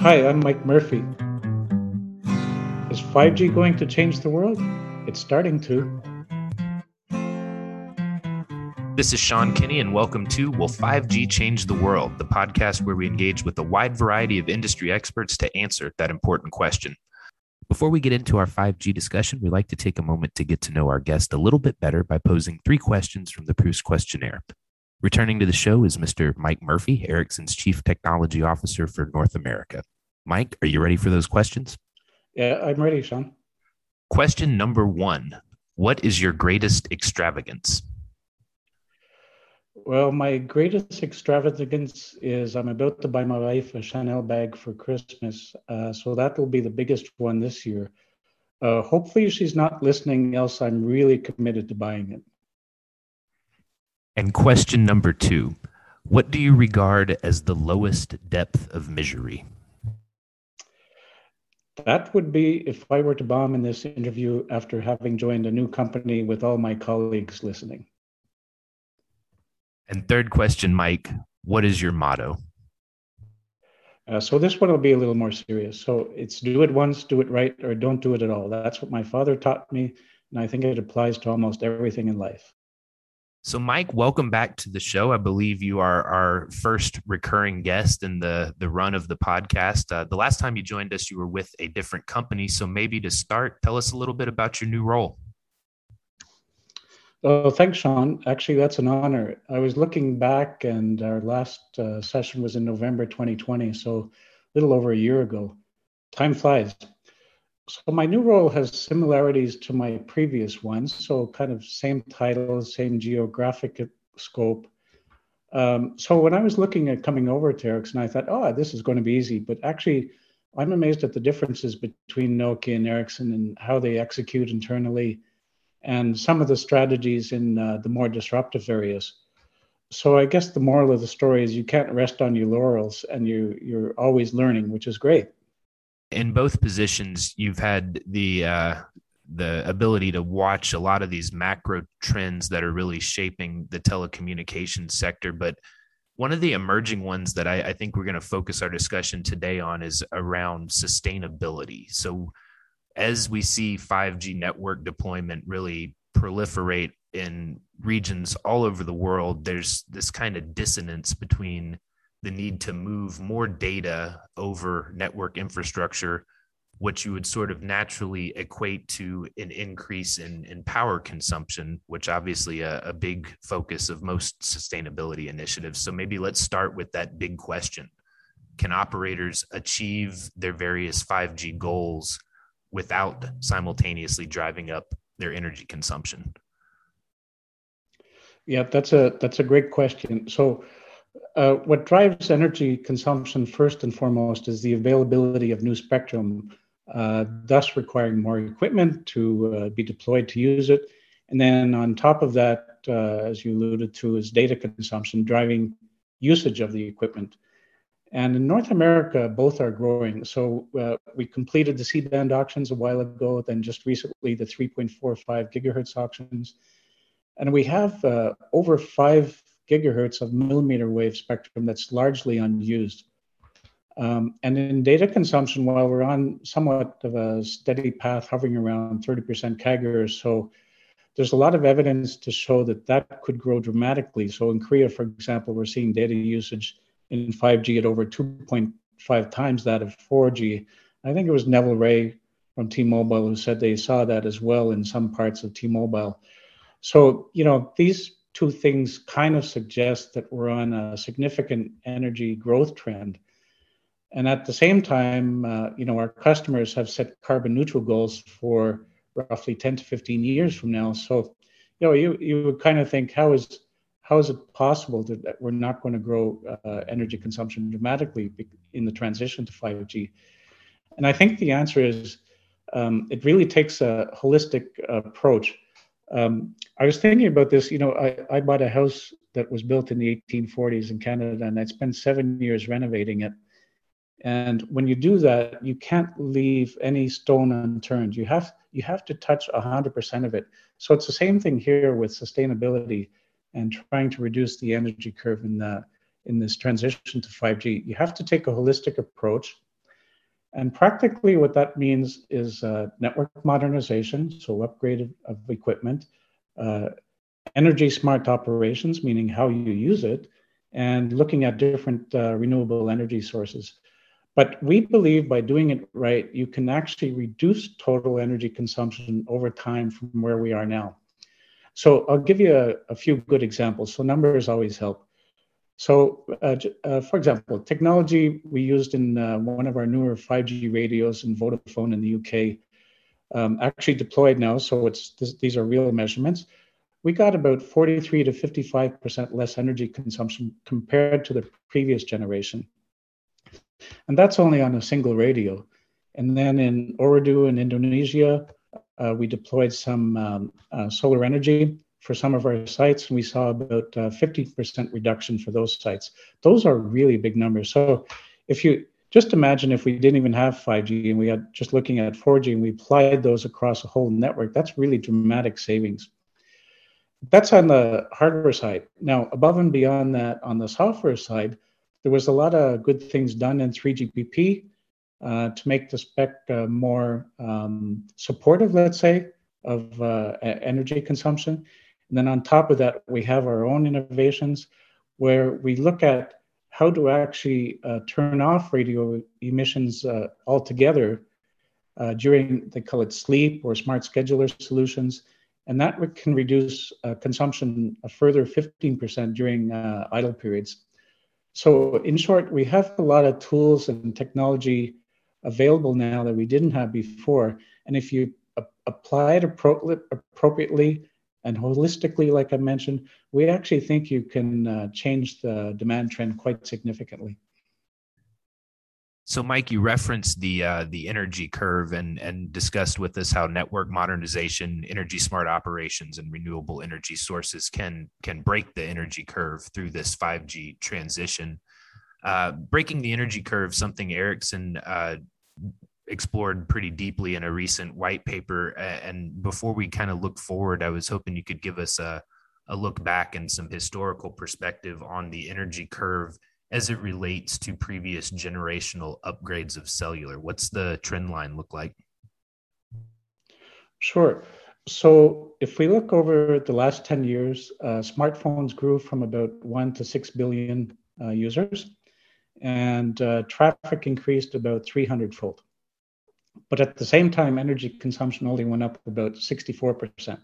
Hi, I'm Mike Murphy. Is 5G going to change the world? It's starting to. This is Sean Kinney, and welcome to Will 5G Change the World, the podcast where we engage with a wide variety of industry experts to answer that important question. Before we get into our 5G discussion, we'd like to take a moment to get to know our guest a little bit better by posing three questions from the Proust questionnaire. Returning to the show is Mr. Mike Murphy, Ericsson's Chief Technology Officer for North America. Mike, are you ready for those questions? Yeah, I'm ready, Sean. Question number one What is your greatest extravagance? Well, my greatest extravagance is I'm about to buy my wife a Chanel bag for Christmas. Uh, so that will be the biggest one this year. Uh, hopefully, she's not listening, else I'm really committed to buying it. And question number two What do you regard as the lowest depth of misery? That would be if I were to bomb in this interview after having joined a new company with all my colleagues listening. And third question, Mike, what is your motto? Uh, so this one will be a little more serious. So it's do it once, do it right, or don't do it at all. That's what my father taught me, and I think it applies to almost everything in life. So, Mike, welcome back to the show. I believe you are our first recurring guest in the the run of the podcast. Uh, the last time you joined us, you were with a different company. So, maybe to start, tell us a little bit about your new role. Oh, thanks, Sean. Actually, that's an honor. I was looking back, and our last uh, session was in November 2020, so a little over a year ago. Time flies. So, my new role has similarities to my previous ones. So, kind of same title, same geographic scope. Um, so, when I was looking at coming over to Ericsson, I thought, oh, this is going to be easy. But actually, I'm amazed at the differences between Nokia and Ericsson and how they execute internally and some of the strategies in uh, the more disruptive areas. So I guess the moral of the story is you can't rest on your laurels and you you're always learning, which is great. In both positions, you've had the uh, the ability to watch a lot of these macro trends that are really shaping the telecommunications sector. But one of the emerging ones that I, I think we're going to focus our discussion today on is around sustainability. So as we see 5G network deployment really proliferate in regions all over the world, there's this kind of dissonance between the need to move more data over network infrastructure, which you would sort of naturally equate to an increase in, in power consumption, which obviously a, a big focus of most sustainability initiatives. So maybe let's start with that big question. Can operators achieve their various 5G goals without simultaneously driving up their energy consumption? Yeah, that's a that's a great question. So, uh, what drives energy consumption first and foremost is the availability of new spectrum, uh, thus requiring more equipment to uh, be deployed to use it. And then on top of that, uh, as you alluded to, is data consumption driving usage of the equipment. And in North America, both are growing. So uh, we completed the C-band auctions a while ago, then just recently the 3.45 gigahertz auctions. And we have over five gigahertz of millimeter wave spectrum that's largely unused. Um, and in data consumption, while we're on somewhat of a steady path, hovering around 30% CAGR, so there's a lot of evidence to show that that could grow dramatically. So in Korea, for example, we're seeing data usage in 5G at over 2.5 times that of 4G. I think it was Neville Ray from T-Mobile who said they saw that as well in some parts of T-Mobile. So, you know, these two things kind of suggest that we're on a significant energy growth trend. And at the same time, uh, you know, our customers have set carbon neutral goals for roughly 10 to 15 years from now. So, you know, you, you would kind of think, how is how is it possible that, that we're not going to grow uh, energy consumption dramatically in the transition to 5G? And I think the answer is um, it really takes a holistic approach. Um, I was thinking about this. You know, I, I bought a house that was built in the 1840s in Canada, and I spent seven years renovating it. And when you do that, you can't leave any stone unturned. You have you have to touch 100% of it. So it's the same thing here with sustainability and trying to reduce the energy curve in the in this transition to 5G. You have to take a holistic approach. And practically, what that means is uh, network modernization, so upgrade of equipment, uh, energy smart operations, meaning how you use it, and looking at different uh, renewable energy sources. But we believe by doing it right, you can actually reduce total energy consumption over time from where we are now. So I'll give you a, a few good examples. So numbers always help. So, uh, uh, for example, technology we used in uh, one of our newer 5G radios in Vodafone in the UK, um, actually deployed now. So it's this, these are real measurements. We got about 43 to 55 percent less energy consumption compared to the previous generation, and that's only on a single radio. And then in Ooredoo in Indonesia, uh, we deployed some um, uh, solar energy for some of our sites, and we saw about uh, 50% reduction for those sites. Those are really big numbers. So if you just imagine if we didn't even have 5G and we had just looking at 4G and we applied those across a whole network, that's really dramatic savings. That's on the hardware side. Now, above and beyond that, on the software side, there was a lot of good things done in 3GPP uh, to make the spec uh, more um, supportive, let's say, of uh, energy consumption. And then on top of that, we have our own innovations where we look at how to actually uh, turn off radio emissions uh, altogether uh, during, they call it sleep or smart scheduler solutions. And that can reduce uh, consumption a further 15% during uh, idle periods. So, in short, we have a lot of tools and technology available now that we didn't have before. And if you apply it appro- appropriately and holistically, like I mentioned, we actually think you can uh, change the demand trend quite significantly. So, Mike, you referenced the uh, the energy curve and and discussed with us how network modernization, energy smart operations, and renewable energy sources can can break the energy curve through this 5G transition. Uh, breaking the energy curve, something Ericsson uh, explored pretty deeply in a recent white paper. And before we kind of look forward, I was hoping you could give us a, a look back and some historical perspective on the energy curve as it relates to previous generational upgrades of cellular. What's the trend line look like? Sure. So if we look over the last 10 years, uh, smartphones grew from about 1 to 6 billion uh, users, and uh, traffic increased about 300 fold. But at the same time, energy consumption only went up about 64%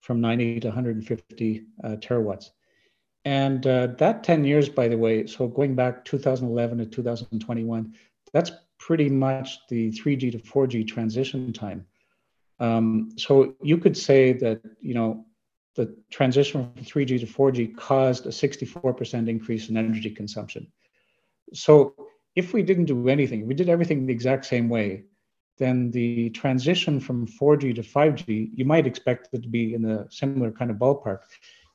from 90 to 150 uh, terawatts. And uh, that 10 years, by the way, so going back 2011 to 2021, that's pretty much the 3G to 4G transition time. Um, so you could say that, you know, the transition from 3G to 4G caused a 64% increase in energy consumption. So if we didn't do anything, we did everything the exact same way, then the transition from 4G to 5G, you might expect it to be in a similar kind of ballpark.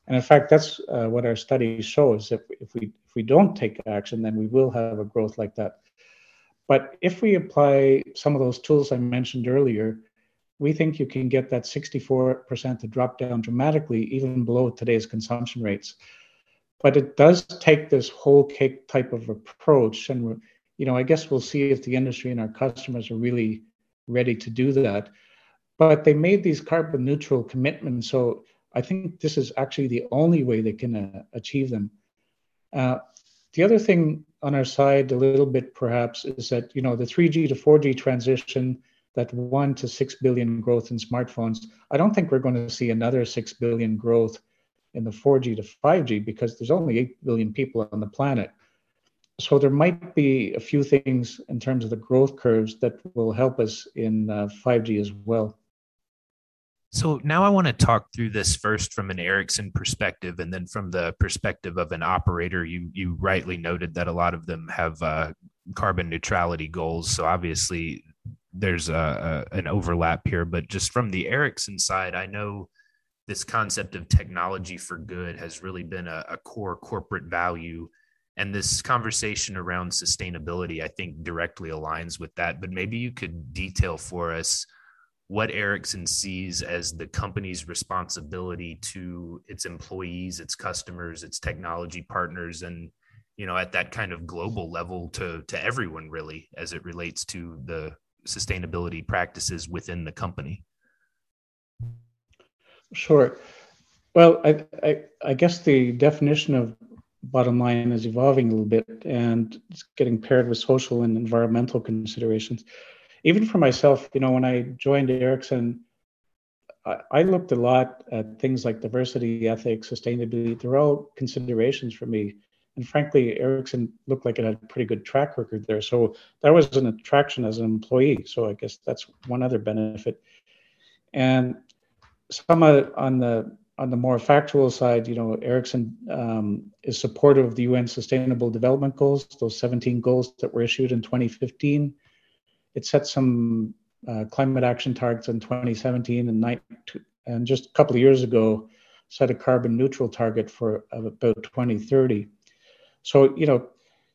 And in fact, that's uh, what our study shows. If, if, we, if we don't take action, then we will have a growth like that. But if we apply some of those tools I mentioned earlier, we think you can get that 64% to drop down dramatically, even below today's consumption rates. But it does take this whole cake type of approach. And, you know, I guess we'll see if the industry and our customers are really ready to do that. But they made these carbon neutral commitments. So I think this is actually the only way they can uh, achieve them. Uh, the other thing on our side, a little bit perhaps, is that you know the 3G to 4G transition, that one to six billion growth in smartphones. I don't think we're going to see another six billion growth in the 4G to 5G because there's only eight billion people on the planet so there might be a few things in terms of the growth curves that will help us in uh, 5G as well. So now I want to talk through this first from an Ericsson perspective, and then from the perspective of an operator. You you rightly noted that a lot of them have uh, carbon neutrality goals. So obviously there's a, a, an overlap here. But just from the Ericsson side, I know this concept of technology for good has really been a, a core corporate value and this conversation around sustainability i think directly aligns with that but maybe you could detail for us what ericsson sees as the company's responsibility to its employees its customers its technology partners and you know, at that kind of global level to to everyone really as it relates to the sustainability practices within the company? Sure. Well, I, I, I guess the definition of bottom line is evolving a little bit and it's getting paired with social and environmental considerations. Even for myself, you know, when I joined Ericsson, I, I looked a lot at things like diversity, ethics, sustainability. They're all considerations for me. And frankly, Ericsson looked like it had a pretty good track record there. So that was an attraction as an employee. So I guess that's one other benefit. And some on the on the more factual side, you know, Ericsson um, is supportive of the UN Sustainable Development Goals, those 17 goals that were issued in 2015. It set some uh, climate action targets in 2017 and, nine, and just a couple of years ago set a carbon neutral target for about 2030. So, you know,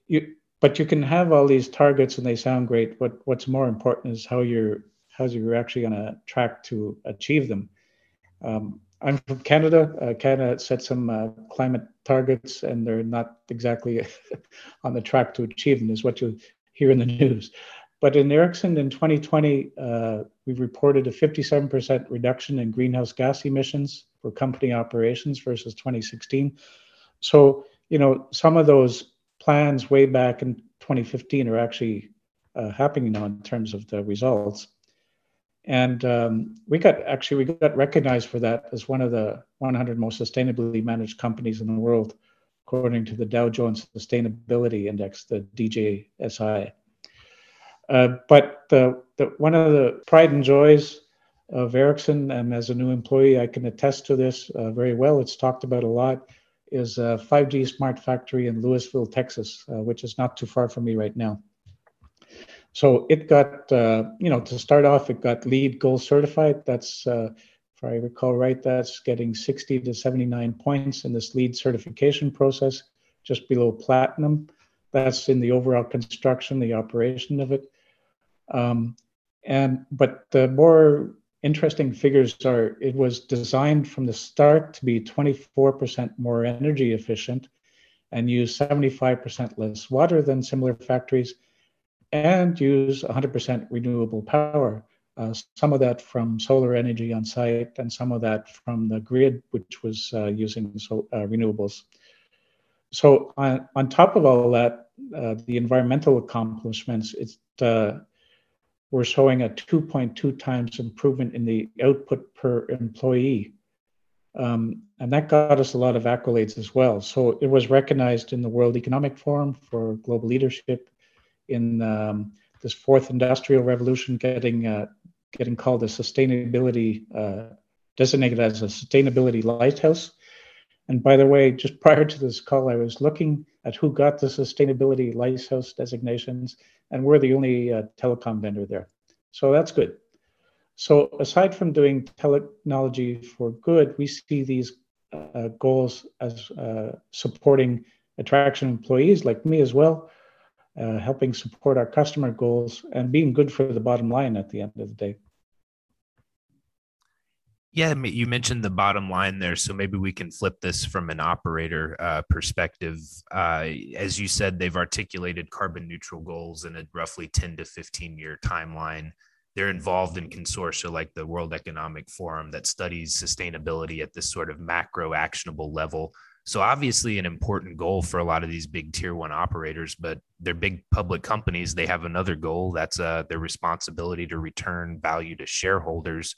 you but you can have all these targets and they sound great. But what's more important is how you're how you're actually going to track to achieve them. Um, I'm from Canada. Uh, Canada set some uh, climate targets, and they're not exactly on the track to achieve them, is what you hear in the news. But in Ericsson in 2020, uh, we reported a 57% reduction in greenhouse gas emissions for company operations versus 2016. So, you know, some of those plans way back in 2015 are actually uh, happening now in terms of the results and um, we got actually we got recognized for that as one of the 100 most sustainably managed companies in the world, according to the Dow Jones Sustainability Index, the DJSI. Uh, but the, the, one of the pride and joys of Ericsson, and as a new employee, I can attest to this uh, very well. It's talked about a lot. Is a 5G smart factory in Lewisville Texas, uh, which is not too far from me right now. So it got, uh, you know, to start off, it got LEED gold certified. That's, uh, if I recall right, that's getting 60 to 79 points in this LEED certification process, just below platinum. That's in the overall construction, the operation of it. Um, and but the more interesting figures are it was designed from the start to be 24% more energy efficient and use 75% less water than similar factories and use 100% renewable power. Uh, some of that from solar energy on site, and some of that from the grid, which was uh, using so, uh, renewables. So, on, on top of all that, uh, the environmental accomplishments, it's, uh, we're showing a 2.2 times improvement in the output per employee. Um, and that got us a lot of accolades as well. So, it was recognized in the World Economic Forum for global leadership in um, this fourth industrial revolution getting uh, getting called a sustainability uh, designated as a sustainability lighthouse. And by the way, just prior to this call, I was looking at who got the sustainability lighthouse designations, and we're the only uh, telecom vendor there. So that's good. So aside from doing technology for good, we see these uh, goals as uh, supporting attraction employees like me as well, uh, helping support our customer goals, and being good for the bottom line at the end of the day. Yeah, you mentioned the bottom line there, so maybe we can flip this from an operator uh, perspective. Uh, as you said, they've articulated carbon neutral goals in a roughly 10 to 15 year timeline. They're involved in consortia like the World Economic Forum that studies sustainability at this sort of macro actionable level. So obviously an important goal for a lot of these big tier one operators, but they're big public companies. They have another goal that's uh, their responsibility to return value to shareholders.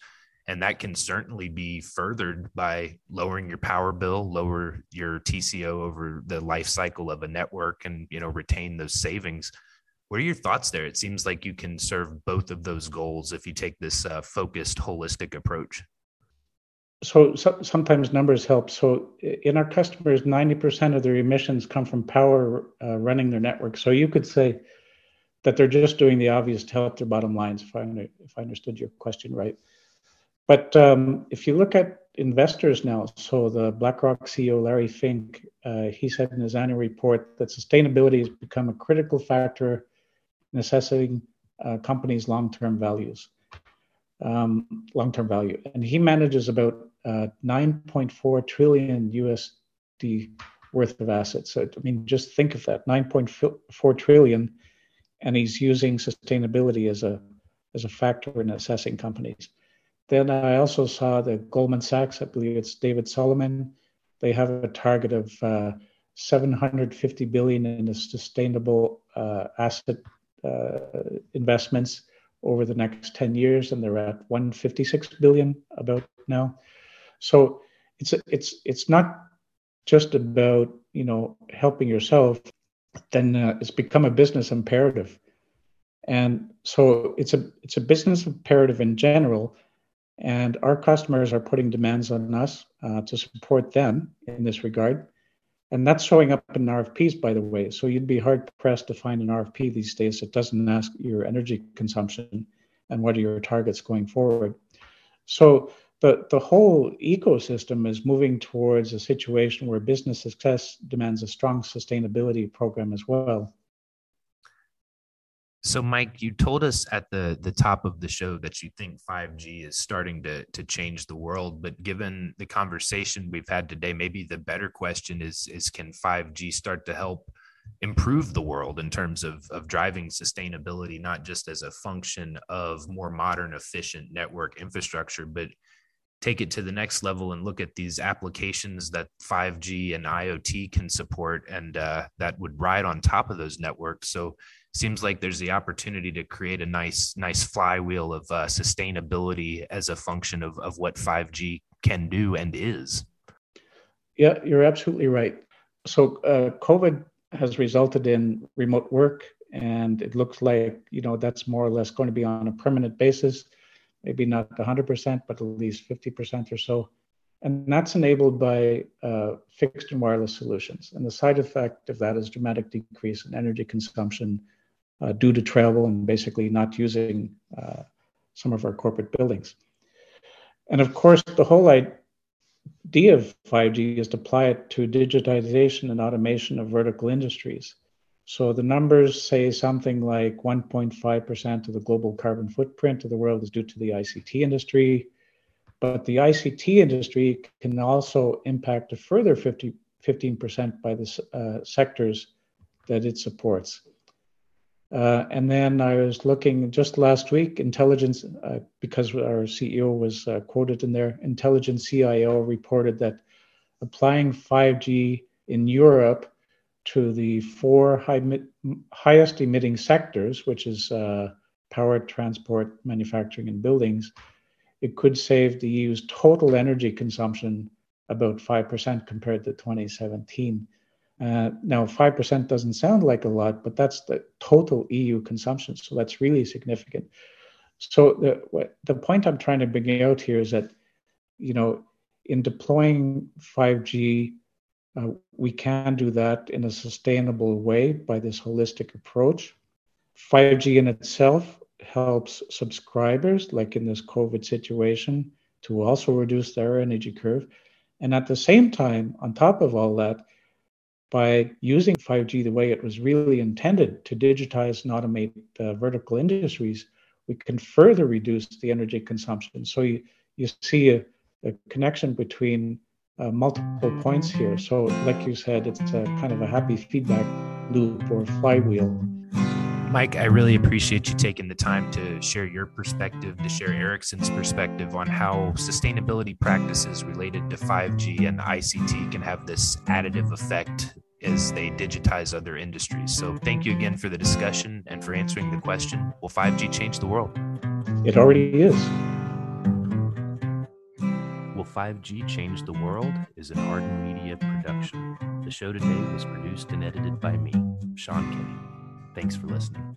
And that can certainly be furthered by lowering your power bill, lower your TCO over the life cycle of a network and, you know, retain those savings. What are your thoughts there? It seems like you can serve both of those goals if you take this uh, focused, holistic approach so, so, sometimes numbers help. So in our customers, 90% of their emissions come from power uh, running their network. So you could say that they're just doing the obvious to help their bottom lines, if I, if I understood your question right. But um, if you look at investors now, so the BlackRock CEO Larry Fink, uh, he said in his annual report that sustainability has become a critical factor in assessing uh, companies' long-term values, um, long-term value. And he manages about uh, 9.4 trillion USD worth of assets. So, I mean, just think of that 9.4 trillion, and he's using sustainability as a as a factor in assessing companies. Then I also saw the Goldman Sachs, I believe it's David Solomon, they have a target of uh, 750 billion in the sustainable uh, asset uh, investments over the next 10 years, and they're at 156 billion about now. So it's it's it's not just about you know helping yourself. Then uh, it's become a business imperative, and so it's a it's a business imperative in general. And our customers are putting demands on us uh, to support them in this regard. And that's showing up in RFPs, by the way. So you'd be hard pressed to find an RFP these days that doesn't ask your energy consumption and what are your targets going forward. So the, the whole ecosystem is moving towards a situation where business success demands a strong sustainability program as well. So, Mike, you told us at the the top of the show that you think 5G is starting to to change the world. But given the conversation we've had today, maybe the better question is is can 5G start to help improve the world in terms of of driving sustainability, not just as a function of more modern, efficient network infrastructure, but take it to the next level and look at these applications that 5G and IoT can support, and uh, that would ride on top of those networks. So seems like there's the opportunity to create a nice nice flywheel of uh, sustainability as a function of, of what 5g can do and is. Yeah you're absolutely right. So uh, covid has resulted in remote work and it looks like you know that's more or less going to be on a permanent basis maybe not 100% but at least 50% or so and that's enabled by uh, fixed and wireless solutions and the side effect of that is dramatic decrease in energy consumption uh, due to travel and basically not using uh, some of our corporate buildings. And of course, the whole idea of 5G is to apply it to digitization and automation of vertical industries. So the numbers say something like 1.5% of the global carbon footprint of the world is due to the ICT industry. But the ICT industry can also impact a further 50, 15% by the uh, sectors that it supports. Uh, and then I was looking just last week, intelligence, uh, because our CEO was uh, quoted in there, Intelligent CIO reported that applying 5G in Europe to the four high, highest emitting sectors, which is uh, power, transport, manufacturing, and buildings, it could save the EU's total energy consumption about 5% compared to 2017. Uh, now, 5% doesn't sound like a lot, but that's the total EU consumption. So that's really significant. So the, what, the point I'm trying to bring out here is that, you know, in deploying 5G, uh, we can do that in a sustainable way by this holistic approach. 5G in itself helps subscribers, like in this COVID situation, to also reduce their energy curve. And at the same time, on top of all that, by using 5G the way it was really intended to digitize and automate uh, vertical industries, we can further reduce the energy consumption. So you, you see a, a connection between uh, multiple points here. So, like you said, it's a kind of a happy feedback loop or flywheel. Mike, I really appreciate you taking the time to share your perspective, to share Ericsson's perspective on how sustainability practices related to 5G and ICT can have this additive effect as they digitize other industries. So, thank you again for the discussion and for answering the question Will 5G change the world? It already is. Will 5G Changed the World is an Arden Media production. The show today was produced and edited by me, Sean Kinney. Thanks for listening.